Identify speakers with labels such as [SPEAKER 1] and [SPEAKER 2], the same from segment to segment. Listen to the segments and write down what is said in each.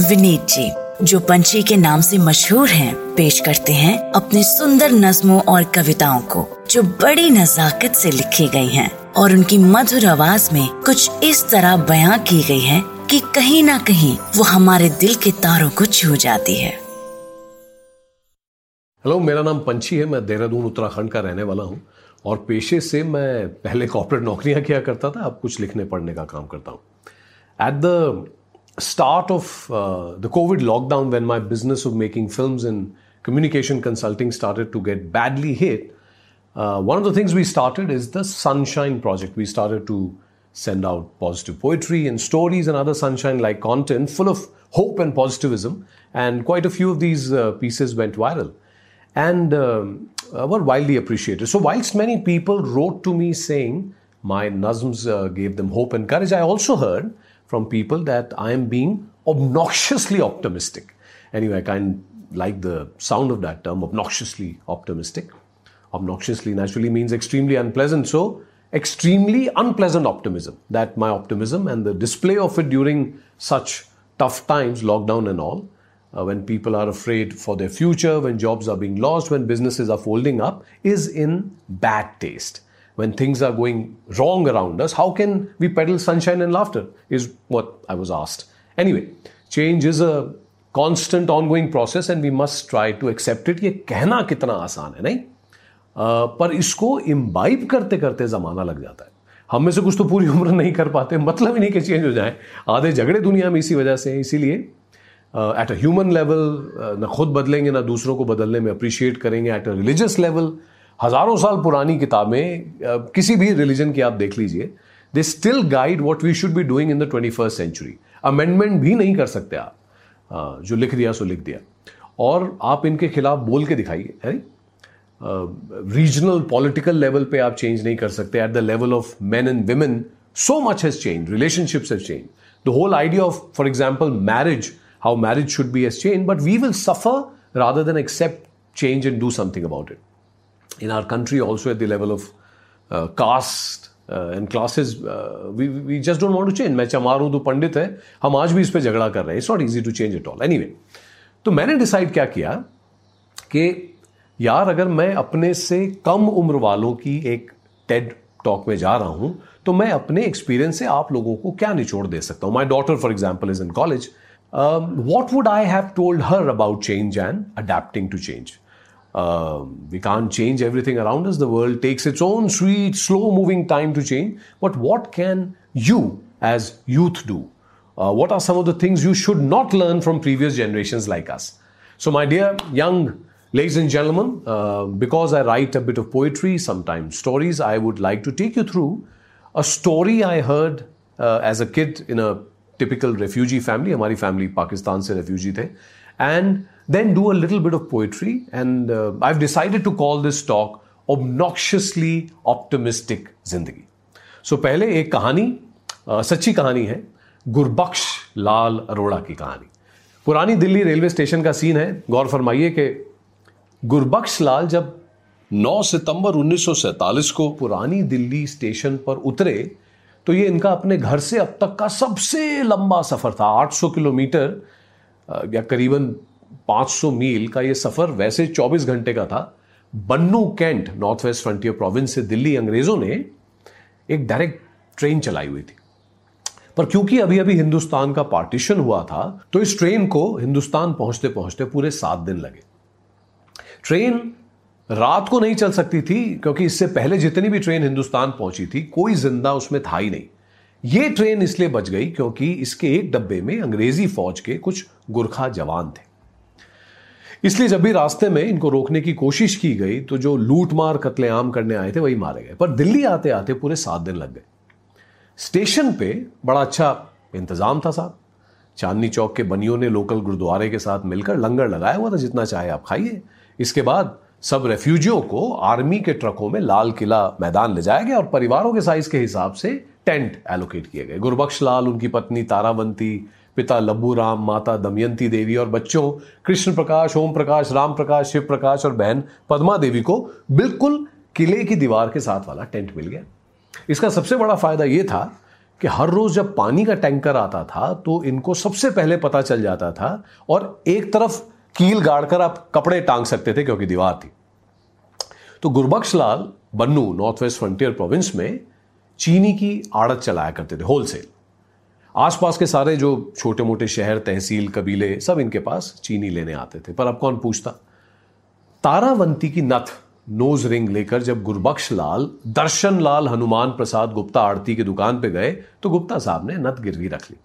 [SPEAKER 1] विनीत जी जो पंछी के नाम से मशहूर हैं, पेश करते हैं अपने सुंदर नज्मों और कविताओं को जो बड़ी नजाकत से लिखी गई हैं और उनकी मधुर आवाज़ में कुछ इस तरह बयां की गई है कि कहीं ना कहीं वो हमारे दिल के तारों को छू जाती है।
[SPEAKER 2] हेलो मेरा नाम पंछी है मैं देहरादून उत्तराखंड का रहने वाला हूँ और पेशे से मैं पहले कॉर्पोरेट नौकरियाँ किया करता था अब कुछ लिखने पढ़ने का काम करता हूँ। At the start of uh, the COVID lockdown, when my business of making films and communication consulting started to get badly hit, uh, one of the things we started is the Sunshine Project. We started to send out positive poetry and stories and other sunshine like content full of hope and positivism. And quite a few of these uh, pieces went viral and um, uh, were widely appreciated. So, whilst many people wrote to me saying my Nazms uh, gave them hope and courage, I also heard from people that I am being obnoxiously optimistic. Anyway, I kind of like the sound of that term, obnoxiously optimistic. Obnoxiously naturally means extremely unpleasant. So, extremely unpleasant optimism. That my optimism and the display of it during such tough times, lockdown and all, uh, when people are afraid for their future, when jobs are being lost, when businesses are folding up, is in bad taste when things are going wrong around us, how can we peddle sunshine and laughter? Is what I was asked. Anyway, change is a constant ongoing process and we must try to accept it. ये कहना कितना आसान है नहीं आ, पर इसको imbibe करते करते ज़माना लग जाता है हम में से कुछ तो पूरी उम्र नहीं कर पाते मतलब ही नहीं कि चेंज हो जाए आधे झगड़े दुनिया में इसी वजह से इसीलिए एट अ ह्यूमन लेवल ना खुद बदलेंगे ना दूसरों को बदलने में अप्रिशिएट करेंगे एट अ रिलीजियस लेवल हज़ारों साल पुरानी किताबें किसी भी रिलीजन की आप देख लीजिए they still guide what we should be doing in the twenty first century amendment भी नहीं कर सकते आप जो लिख दिया सो लिख दिया। और आप इनके खिलाफ बोल के दिखाइए, है रीजनल पॉलिटिकल लेवल पे आप चेंज नहीं कर सकते। At the level of man and women so much has change relationships has change the whole idea of for example marriage how marriage should be has change but we will suffer rather than accept change and do something about it in our country also at the level of uh, caste uh, and classes uh, we, we just don't want to change. मैं पंडित है हम आज भी इस पर झगड़ा कर रहे हैं it's not easy to change it all anyway तो मैंने डिसाइड क्या किया कि यार अगर मैं अपने से कम उम्र वालों की एक टेड टॉक में जा रहा हूँ तो मैं अपने एक्सपीरियंस से आप लोगों को क्या निचोड़ दे सकता हूँ my daughter for example is in college what would I have told her about change and adapting to change Um, we can't change everything around us. The world takes its own sweet, slow moving time to change. But what can you, as youth, do? Uh, what are some of the things you should not learn from previous generations like us? So, my dear young ladies and gentlemen, uh, because I write a bit of poetry, sometimes stories, I would like to take you through a story I heard uh, as a kid in a typical refugee family. Our family Pakistan se refugee the. And then do a little bit of poetry. And uh, I've decided to call this talk Obnoxiously Optimistic Zindagi. So, पहले एक कहानी सच्ची कहानी है गुरबख्श लाल अरोड़ा की कहानी पुरानी Delhi railway station का सीन है गौर फरमाइए कि गुरबख्श लाल जब 9 सितंबर 1947 को पुरानी दिल्ली स्टेशन पर उतरे तो ये इनका अपने घर से अब तक का सबसे लंबा सफ़र था 800 किलोमीटर या करीबन 500 मील का ये सफ़र वैसे 24 घंटे का था। Bannu cantt, North West Frontier Province से दिल्ली अंग्रेज़ों ने एक डायरेक्ट ट्रेन चलाई हुई थी। पर क्योंकि अभी अभी हिंदुस्तान का पार्टीशन हुआ था तो इस ट्रेन को हिंदुस्तान पहुँचते पहुँचते पूरे सात दिन लगे। ट्रेन रात को नहीं चल सकती थी, क्योंकि इससे पहले जितनी भी ट्रेन हिंदुस्तान पहुँची थी, कोई ज़िंदा उसमें था ही नहीं। ये ट्रेन इसलिए बच गई क्योंकि इसके एक डब्बे में अंग्रेज़ी फौज के कुछ गुरखा जवान थे। इसलिए जब भी रास्ते में इनको रोकने की कोशिश की गई तो जो लूट मार कत्लेआम करने आए थे, वही मारे गए। पर दिल्ली आते आते पूरे सात दिन लग गए। स्टेशन पे बड़ा अच्छा इंतज़ाम था साहब। चांदनी चौक के बनियों ने लोकल गुरुद्वारे के साथ मिलकर लंगर लगाया हुआ था, जितना चाहे आप खाइए। इसके बाद सब रेफ्यूजियों को आर्मी के ट्रकों में लाल किला मैदान ले जाया गया और परिवारों के साइज़ के हिसाब से टेंट एलोकेट किए गए। गुरबख्श लाल, उनकी पत्नी तारावंती पिता लब्बू राम, माता दमयंती देवी और बच्चों, कृष्ण प्रकाश, ओम प्रकाश, राम प्रकाश, शिव प्रकाश और बहन पद्मा देवी को बिल्कुल किले की दीवार के साथ वाला टेंट मिल गया। इसका सबसे बड़ा फ़ायदा यह था कि हर रोज जब पानी का टैंकर आता था तो इनको सबसे पहले पता चल जाता था और एक तरफ़ कील गाड़कर आप कपड़े टांग सकते थे क्योंकि दीवार थी। तो Gurbaksh Lal Bannu North West Frontier Province में चीनी की आड़त चलाया करते थे, होलसेल। आसपास के सारे जो छोटे मोटे शहर, तहसील, कबीले, सब इनके पास चीनी लेने आते थे। पर अब कौन पूछता? तारावंती की नथ नोज़ रिंग लेकर जब गुरबख्श लाल दर्शन लाल हनुमान प्रसाद गुप्ता आरती की दुकान पे गए तो गुप्ता साहब ने नथ गिरवी रख ली।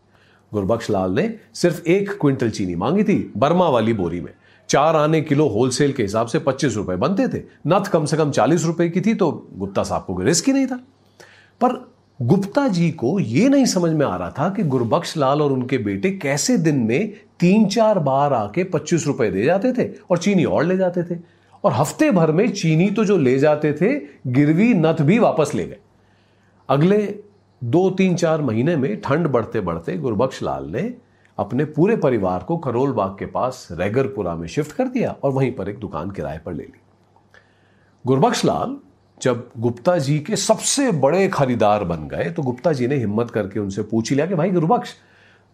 [SPEAKER 2] गुरबख्श लाल ने सिर्फ़ एक क्विंटल चीनी मांगी थी, बर्मा वाली बोरी में। चार आने किलो होलसेल के हिसाब से पच्चीस रुपए बनते थे। नथ कम से कम चालीस रुपए की थी तो गुप्ता साहब को रिस्क ही नहीं था। पर गुप्ता जी को यह नहीं समझ में आ रहा था कि गुरबख्श लाल और उनके बेटे कैसे दिन में तीन चार बार आके पच्चीस रुपए दे जाते थे और चीनी और ले जाते थे। और हफ़्ते भर में चीनी तो जो ले जाते थे, गिरवी नथ भी वापस ले गए। अगले दो, तीन, चार महीने में ठंड बढ़ते बढ़ते गुरबख्श लाल ने अपने पूरे परिवार को करोल बाग के पास रैगरपुरा में शिफ्ट कर दिया और वहीं पर एक दुकान किराए पर ले ली। गुरबख्श लाल जब गुप्ता जी के सबसे बड़े खरीदार बन गए तो गुप्ता जी ने हिम्मत करके उनसे पूछ लिया कि, भाई गुरुबख्श,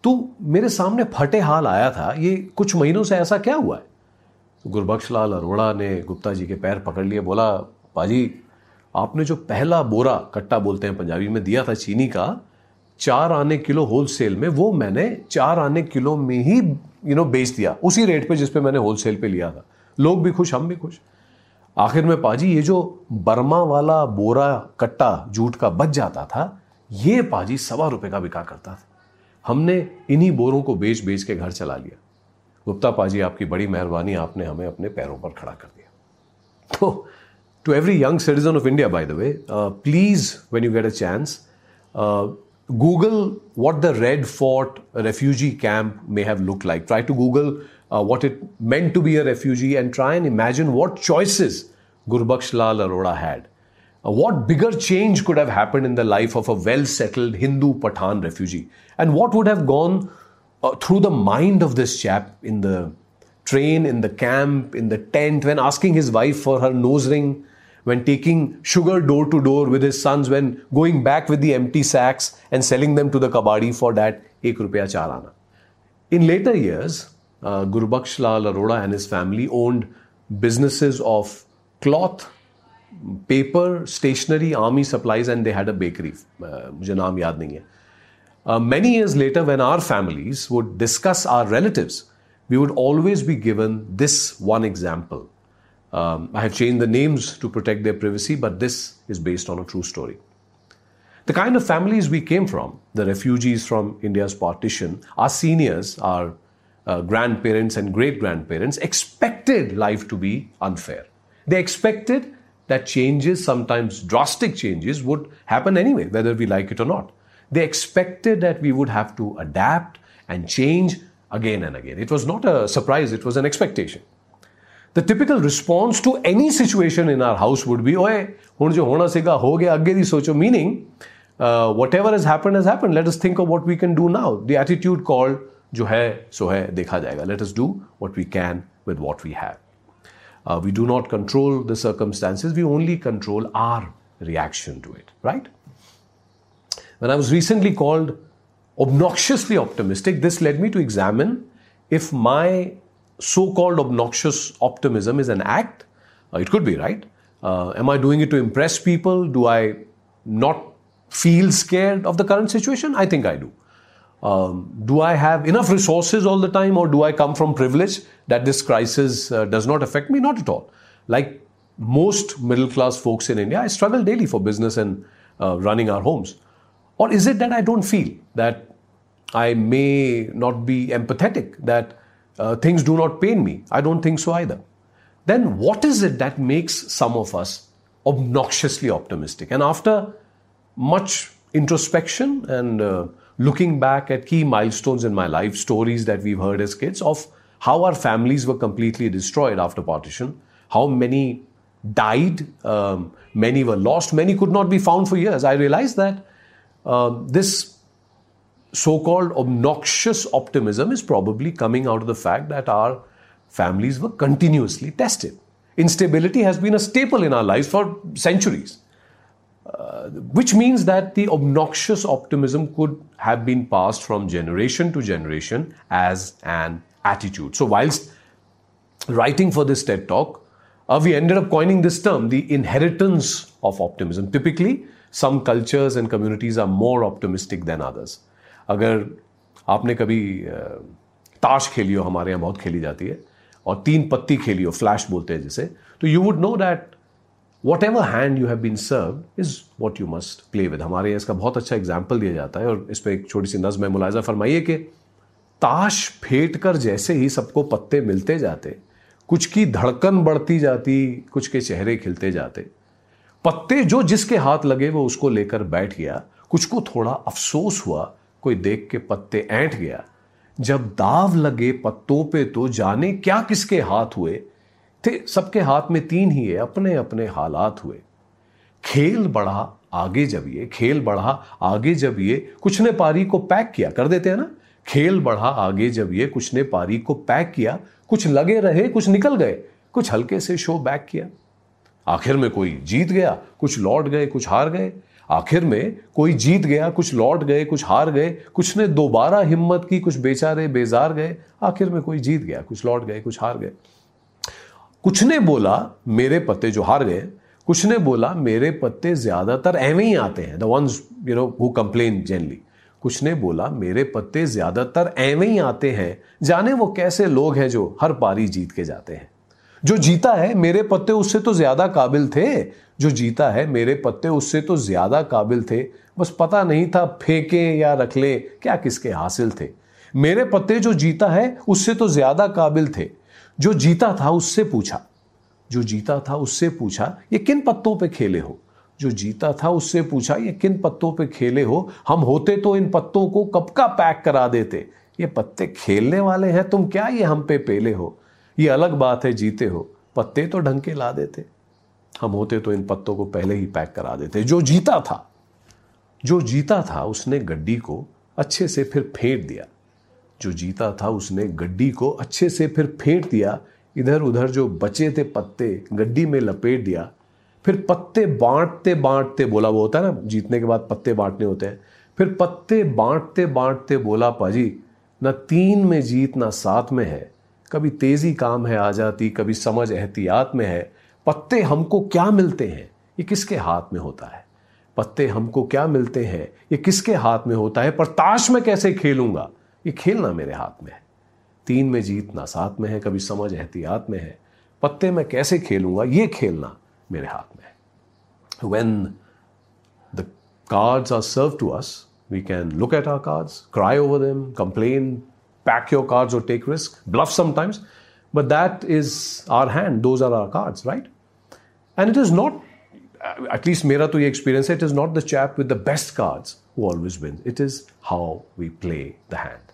[SPEAKER 2] तू मेरे सामने फटे हाल आया था, ये कुछ महीनों से ऐसा क्या हुआ है? तो गुरबख्श लाल अरोड़ा ने गुप्ता जी के पैर पकड़ लिए, बोला, पाजी, आपने जो पहला बोरा कट्टा बोलते हैं पंजाबी में दिया था चीनी का, चार आने किलो होलसेल में वो मैंने चार आने किलो में ही यू नो बेच दिया, उसी रेट पे जिस पे मैंने होलसेल पे लिया था। लोग भी खुश, हम भी खुश। आखिर में पाजी, ये जो बर्मा वाला बोरा कट्टा जूट का बच जाता था, ये पाजी सवा रुपए का बिका करता था। हमने इन्हीं बोरों को बेच बेच के घर चला लिया। गुप्ता पाजी, आपकी बड़ी मेहरबानी, आपने हमें अपने पैरों पर खड़ा कर दिया। तो to every young citizen of India by the way please when you get a chance Google what the Red Fort refugee camp may have look like try to Google what it meant to be a refugee and try and imagine what choices Gurbaksh Lal Arora had. Uh, what bigger change could have happened in the life of a well settled Hindu Pathan refugee? And what would have gone uh, through the mind of this chap in the train, in the camp, in the tent, when asking his wife for her nose ring, when taking sugar door to door with his sons, when going back with the empty sacks and selling them to the kabadi for that ek rupiya charana. In later years, uh, Gurbaksh Lal Arora and his family owned businesses of cloth, paper, stationery, army supplies, and they had a bakery. Uh, uh, many years later, when our families would discuss our relatives, we would always be given this one example. Um, I have changed the names to protect their privacy, but this is based on a true story. The kind of families we came from, the refugees from India's partition, our seniors, our uh, grandparents and great grandparents expected life to be unfair. They expected that changes, sometimes drastic changes, would happen anyway, whether we like it or not. They expected that we would have to adapt and change again and again. It was not a surprise, it was an expectation. The typical response to any situation in our house would be, "Oh. Meaning, uh, whatever has happened has happened. Let us think of what we can do now. The attitude called, jo hai, so hai, dekha jayega. Let us do what we can with what we have. Uh, we do not control the circumstances, we only control our reaction to it, right? When I was recently called obnoxiously optimistic, this led me to examine if my so called obnoxious optimism is an act. Uh, it could be, right? Uh, am I doing it to impress people? Do I not feel scared of the current situation? I think I do. Um, do I have enough resources all the time, or do I come from privilege that this crisis uh, does not affect me? Not at all. Like most middle class folks in India, I struggle daily for business and uh, running our homes. Or is it that I don't feel that I may not be empathetic, that uh, things do not pain me? I don't think so either. Then what is it that makes some of us obnoxiously optimistic? And after much introspection and uh, looking back at key milestones in my life, stories that we've heard as kids of how our families were completely destroyed after partition, how many died, um, many were lost, many could not be found for years. I realized that uh, this so called obnoxious optimism is probably coming out of the fact that our families were continuously tested. Instability has been a staple in our lives for centuries. uh, which means that the obnoxious optimism could have been passed from generation to generation as an attitude. So, whilst writing for this TED talk, uh, we ended up coining this term, the inheritance of optimism. Typically, some cultures and communities are more optimistic than others. अगर आपने कभी ताश खेली हो हमारे यहाँ बहुत खेली जाती है और तीन पत्ती खेली हो फ्लैश बोलते हैं जिसे तो you would know that whatever hand you have been serve is what you must play with हमारे यहाँ इसका बहुत अच्छा एग्ज़ाम्पल दिया जाता है और इस पर एक छोटी सी नज्म मुलायजा फरमाइए कि ताश फेंट कर जैसे ही सबको पत्ते मिलते जाते, कुछ की धड़कन बढ़ती जाती, कुछ के चेहरे खिलते जाते। पत्ते जो जिसके हाथ लगे वो उसको लेकर बैठ गया। कुछ को थोड़ा अफसोस हुआ, कोई देख के पत्ते ऐंठ गया। जब दाव लगे पत्तों पे तो जाने क्या किसके हाथ हुए थे, सबके हाथ में तीन ही है अपने अपने हालात हुए। खेल बढ़ा, आगे जब ये खेल बढ़ा, आगे जब ये कुछ ने पारी को पैक किया, कर देते हैं ना? खेल बढ़ा, आगे जब ये कुछ ने पारी को पैक किया, कुछ लगे रहे, कुछ निकल गए, कुछ हल्के से शो बैक किया। आखिर में कोई जीत गया, कुछ लौट गए, कुछ हार गए। आखिर में कोई जीत गया, कुछ लौट गए, कुछ हार गए, कुछ ने दोबारा हिम्मत की, कुछ बेचारे बेजार गए। आखिर में कोई जीत गया, कुछ लौट गए, कुछ हार गए। कुछ ने बोला, मेरे पत्ते जो हार गए, कुछ ने बोला, मेरे पत्ते ज़्यादातर एवं ही आते हैं the ones you know who complain generally कुछ ने बोला, मेरे पत्ते ज़्यादातर एवं ही आते हैं, जाने वो कैसे लोग हैं जो हर पारी जीत के जाते हैं। जो जीता है, मेरे पत्ते उससे तो ज़्यादा काबिल थे। जो जीता है, मेरे पत्ते उससे तो ज़्यादा काबिल थे। बस पता नहीं था फेंके या रख ले, क्या किसके हासिल थे। मेरे पत्ते जो जीता है, उससे तो ज़्यादा काबिल थे। जो जीता था उससे पूछा, जो जीता था उससे पूछा, ये किन पत्तों पे खेले हो? जो जीता था उससे पूछा, ये किन पत्तों पे खेले हो? हम होते तो इन पत्तों को कब का पैक करा देते? ये पत्ते खेलने वाले हैं, तुम क्या ये हम पे पेले हो? ये अलग बात है, जीते हो। पत्ते तो ढंग के ला देते। हम होते तो इन पत्तों को पहले ही पैक करा देते। जो जीता था, जो जीता था, उसने गड्डी को अच्छे से फिर फेंट दिया। जो जीता था उसने गड्डी को अच्छे से फिर फेंट दिया। इधर उधर जो बचे थे पत्ते, गड्डी में लपेट दिया। फिर पत्ते बांटते बांटते बोला, वो होता है ना, जीतने के बाद पत्ते बांटने होते हैं। फिर पत्ते बांटते बांटते बोला, पाजी, न तीन में जीत, ना सात में है। कभी तेज़ी काम है आ जाती, कभी समझ एहतियात में है। पत्ते हमको क्या मिलते हैं? ये किसके हाथ में होता है? पत्ते हमको क्या मिलते हैं? ये किसके हाथ में होता है? पर ताश में कैसे खेलूँगा? ये खेलना मेरे हाथ में है। तीन में जीतना साथ में है, कभी समझ एहतियात में है। पत्ते में कैसे खेलूँगा, ये खेलना मेरे हाथ में है। When the cards are serve to us we can look at our cards cry over them complain pack your cards और take risk bluff sometimes but that is our hand though our our cards right and it is not at least मेरा तो ये experience है it is not the chap with the best cards who always win it is how we play the hand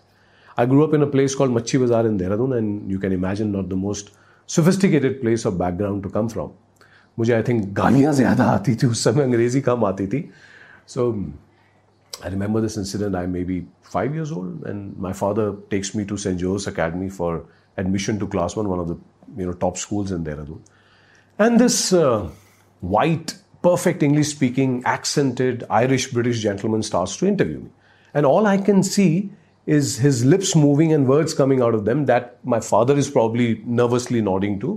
[SPEAKER 2] I grew up in a place called Machi Bazar in Dehradun, and you can imagine not the most sophisticated place of background to come from. मुझे I think गालियाँ ज़्यादा आती थी उस समय अंग्रेज़ी कम आती थी सो I remember this incident. I may be five years old, and my father takes me to St. Joe's Academy for admission to class one, one of the you know top schools in Dehradun. And this uh, white, perfect English speaking, accented Irish British gentleman starts to interview me. And all I can see is his lips moving and words coming out of them that my father is probably nervously nodding to.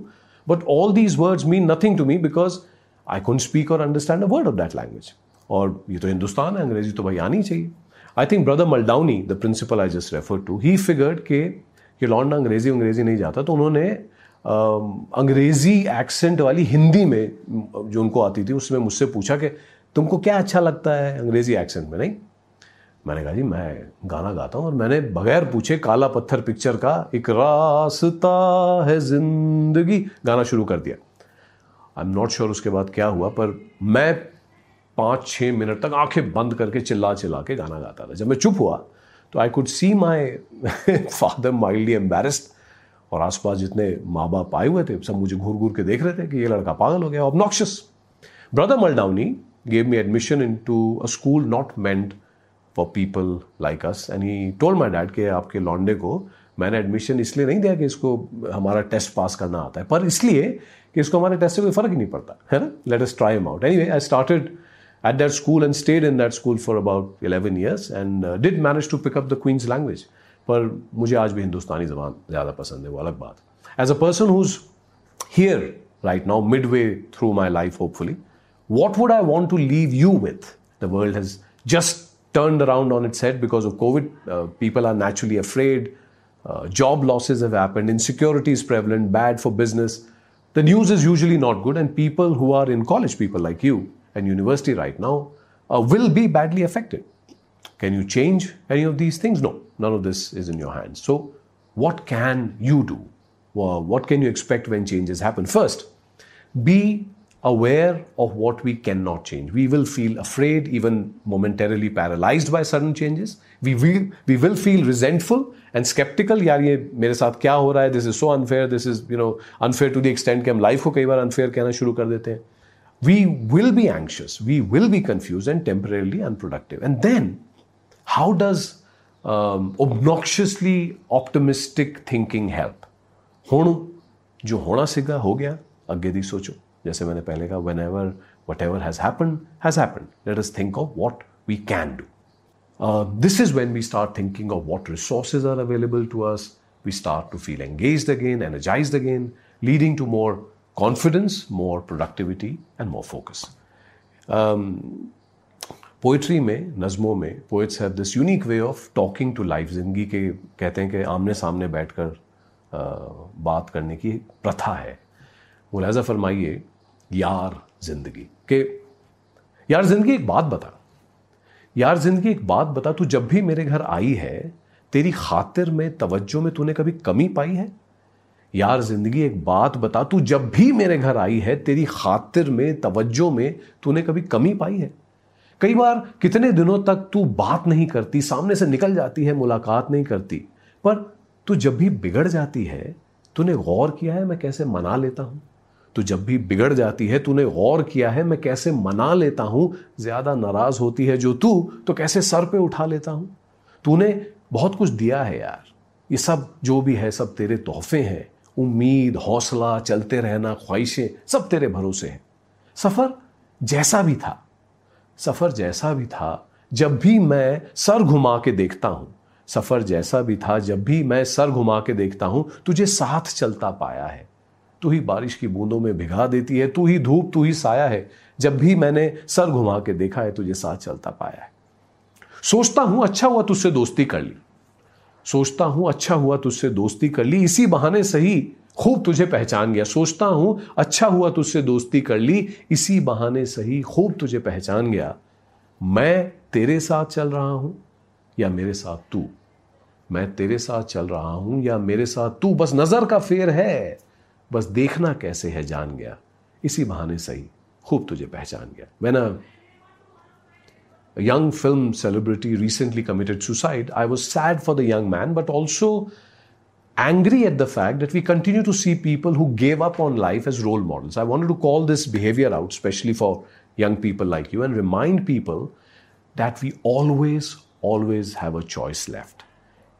[SPEAKER 2] But all these words mean nothing to me because I couldn't speak or understand a word of that language. और ये तो हिंदुस्तान है अंग्रेज़ी तो भाई आनी चाहिए I think brother Muldowney the principal I just refer to he figured के ये लॉन्डा अंग्रेज़ी अंग्रेज़ी नहीं जाता तो उन्होंने अंग्रेज़ी एक्सेंट वाली हिंदी में जो उनको आती थी उसमें मुझसे पूछा कि तुमको क्या अच्छा लगता है अंग्रेज़ी एक्सेंट में नहीं मैंने कहा, जी, मैं गाना गाता हूँ और मैंने बगैर पूछे काला पत्थर पिक्चर का एक रास्ता है ज़िंदगी गाना शुरू कर दिया। आई एम नॉट श्योर उसके बाद क्या हुआ, पर मैं पाँच छः मिनट तक आँखें बंद करके चिल्ला चिल्ला के गाना गाता था। जब मैं चुप हुआ तो I could see my father mildly embarrassed और आसपास जितने माँ बाप आए हुए थे, सब मुझे घूर घूर के देख रहे थे कि ये लड़का पागल हो गया obnoxious brother Muldowney gave me admission into a school not meant for people like us and he told my dad के आपके लॉन्डे को मैंने एडमिशन इसलिए नहीं दिया कि इसको हमारा टेस्ट पास करना आता है पर इसलिए कि इसको हमारे टेस्ट से कोई फ़र्क ही नहीं पड़ता है ना let's try them out anyway I started at that school and stayed in that school for about 11 years and uh, did manage to pick up the Queen's language. पर मुझे आज भी हिंदुस्तानी जबान ज़्यादा पसंद है वो अलग बात as a person who's here right now midway through my life hopefully what would I want to leave you with? The world has just turned around on its head because of COVID. Uh, people are naturally afraid. Uh, job losses have happened. Insecurity is prevalent, bad for business. The news is usually not good, and people who are in college, people like you, and university right now uh, will be badly affected. Can you change any of these things? No, none of this is in your hands. So, what can you do? Well, what can you expect when changes happen? First, be aware of what we cannot change. We will feel afraid, even momentarily paralyzed by sudden changes. We will, we will feel resentful and skeptical. यार ये मेरे साथ क्या हो रहा है? This is so unfair. This is you know unfair to the extent कि हम life को कई बार unfair कहना शुरू कर देते हैं we will be anxious, we will be confused and temporarily unproductive. And then, how does um, obnoxiously optimistic thinking help? होणु जो होना सीखा हो गया अगे दी सोचो जैसे मैंने पहले कहा whenever whatever has happen has happen let's think of what we can do this is when we start thinking of what resources are available to us we start to feel engage again energise again leading to more confidence more productivity and more focus poetry में नज़्मों में poets have this unique way of talking to life ज़िंदगी के कहते हैं कि आमने सामने बैठ कर बात करने की प्रथा है मुलाजा फरमाइए यार ज़िंदगी। के यार ज़िंदगी एक बात बता। यार ज़िंदगी एक बात बता, तू जब भी मेरे घर आई है, तेरी खातिर में, तवज्जो में तूने कभी कमी पाई है? यार ज़िंदगी एक बात बता, तू जब भी मेरे घर आई है, तेरी खातिर में, तवज्जो में तूने कभी कमी पाई है? कई बार कितने दिनों तक तू बात नहीं करती, सामने से निकल जाती है, मुलाकात नहीं करती, पर तू जब भी बिगड़ जाती है, तूने गौर किया है मैं कैसे मना लेता हूँ? तू जब भी बिगड़ जाती है, तूने गौर किया है, मैं कैसे मना लेता हूँ? ज़्यादा नाराज़ होती है जो तू तो कैसे सर पे उठा लेता हूँ? तूने बहुत कुछ दिया है यार। ये सब जो भी है, सब तेरे तोहफे हैं। उम्मीद, हौसला, चलते रहना, ख्वाहिशें, सब तेरे भरोसे हैं। सफ़र जैसा भी था, सफ़र जैसा भी था, जब भी मैं सर घुमा के देखता हूँ, सफ़र जैसा भी था, जब भी मैं सर घुमा के देखता हूँ, तुझे साथ चलता पाया है। तू ही बारिश की बूंदों में भिगा देती है, तू ही धूप, तू ही साया है। जब भी मैंने सर घुमा के देखा है, तुझे साथ चलता पाया है। सोचता हूँ अच्छा हुआ तुझसे दोस्ती कर ली। सोचता हूँ अच्छा हुआ तुझसे दोस्ती कर ली। इसी बहाने सही खूब तुझे पहचान गया। सोचता हूँ अच्छा हुआ तुझसे दोस्ती कर ली। इसी बहाने सही खूब तुझे पहचान गया। मैं तेरे साथ चल रहा हूँ या मेरे साथ तू? मैं तेरे साथ चल रहा हूँ या मेरे साथ तू? बस नज़र का फेर है। बस देखना कैसे है जान गया। इसी बहाने सही खूब तुझे पहचान गया। When a young film celebrity recently committed suicide I was sad for the young man but also angry at the fact that we continue to see people who gave up on life as role models I want to call this behaviour out specially for young people like you and remind people that we always always have a choice left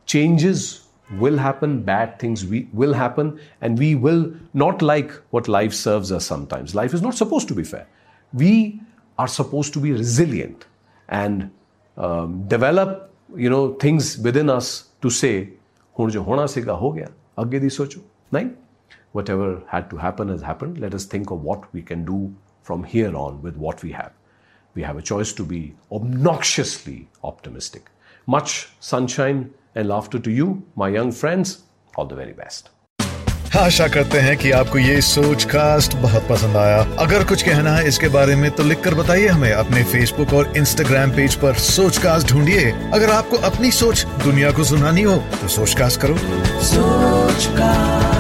[SPEAKER 2] changes will happen, bad things we, will happen, and we will not like what life serves us sometimes. Life is not supposed to be fair. We are supposed to be resilient and um, develop you know things within us to say ਹੁਣ ਜੋ ਹੋਣਾ ਸੀਗਾ ਹੋ ਗਿਆ ਅੱਗੇ ਦੀ ਸੋਚੋ ਨਹੀਂ whatever had to happen has happened let us think of what we can do from here on with what we have we have a choice to be obnoxiously optimistic much sunshine and laughter to you my young friends all the very best
[SPEAKER 3] आशा करते हैं कि आपको ये सोच cast बहुत पसंद आया। अगर कुछ कहना है इसके बारे में तो लिखकर बताइए हमें अपने फेसबुक और इंस्टाग्राम पेज पर सोच कास्ट ढूंढिए। अगर आपको अपनी सोच दुनिया को सुनानी हो तो सोच कास्ट करो। सोच कास्ट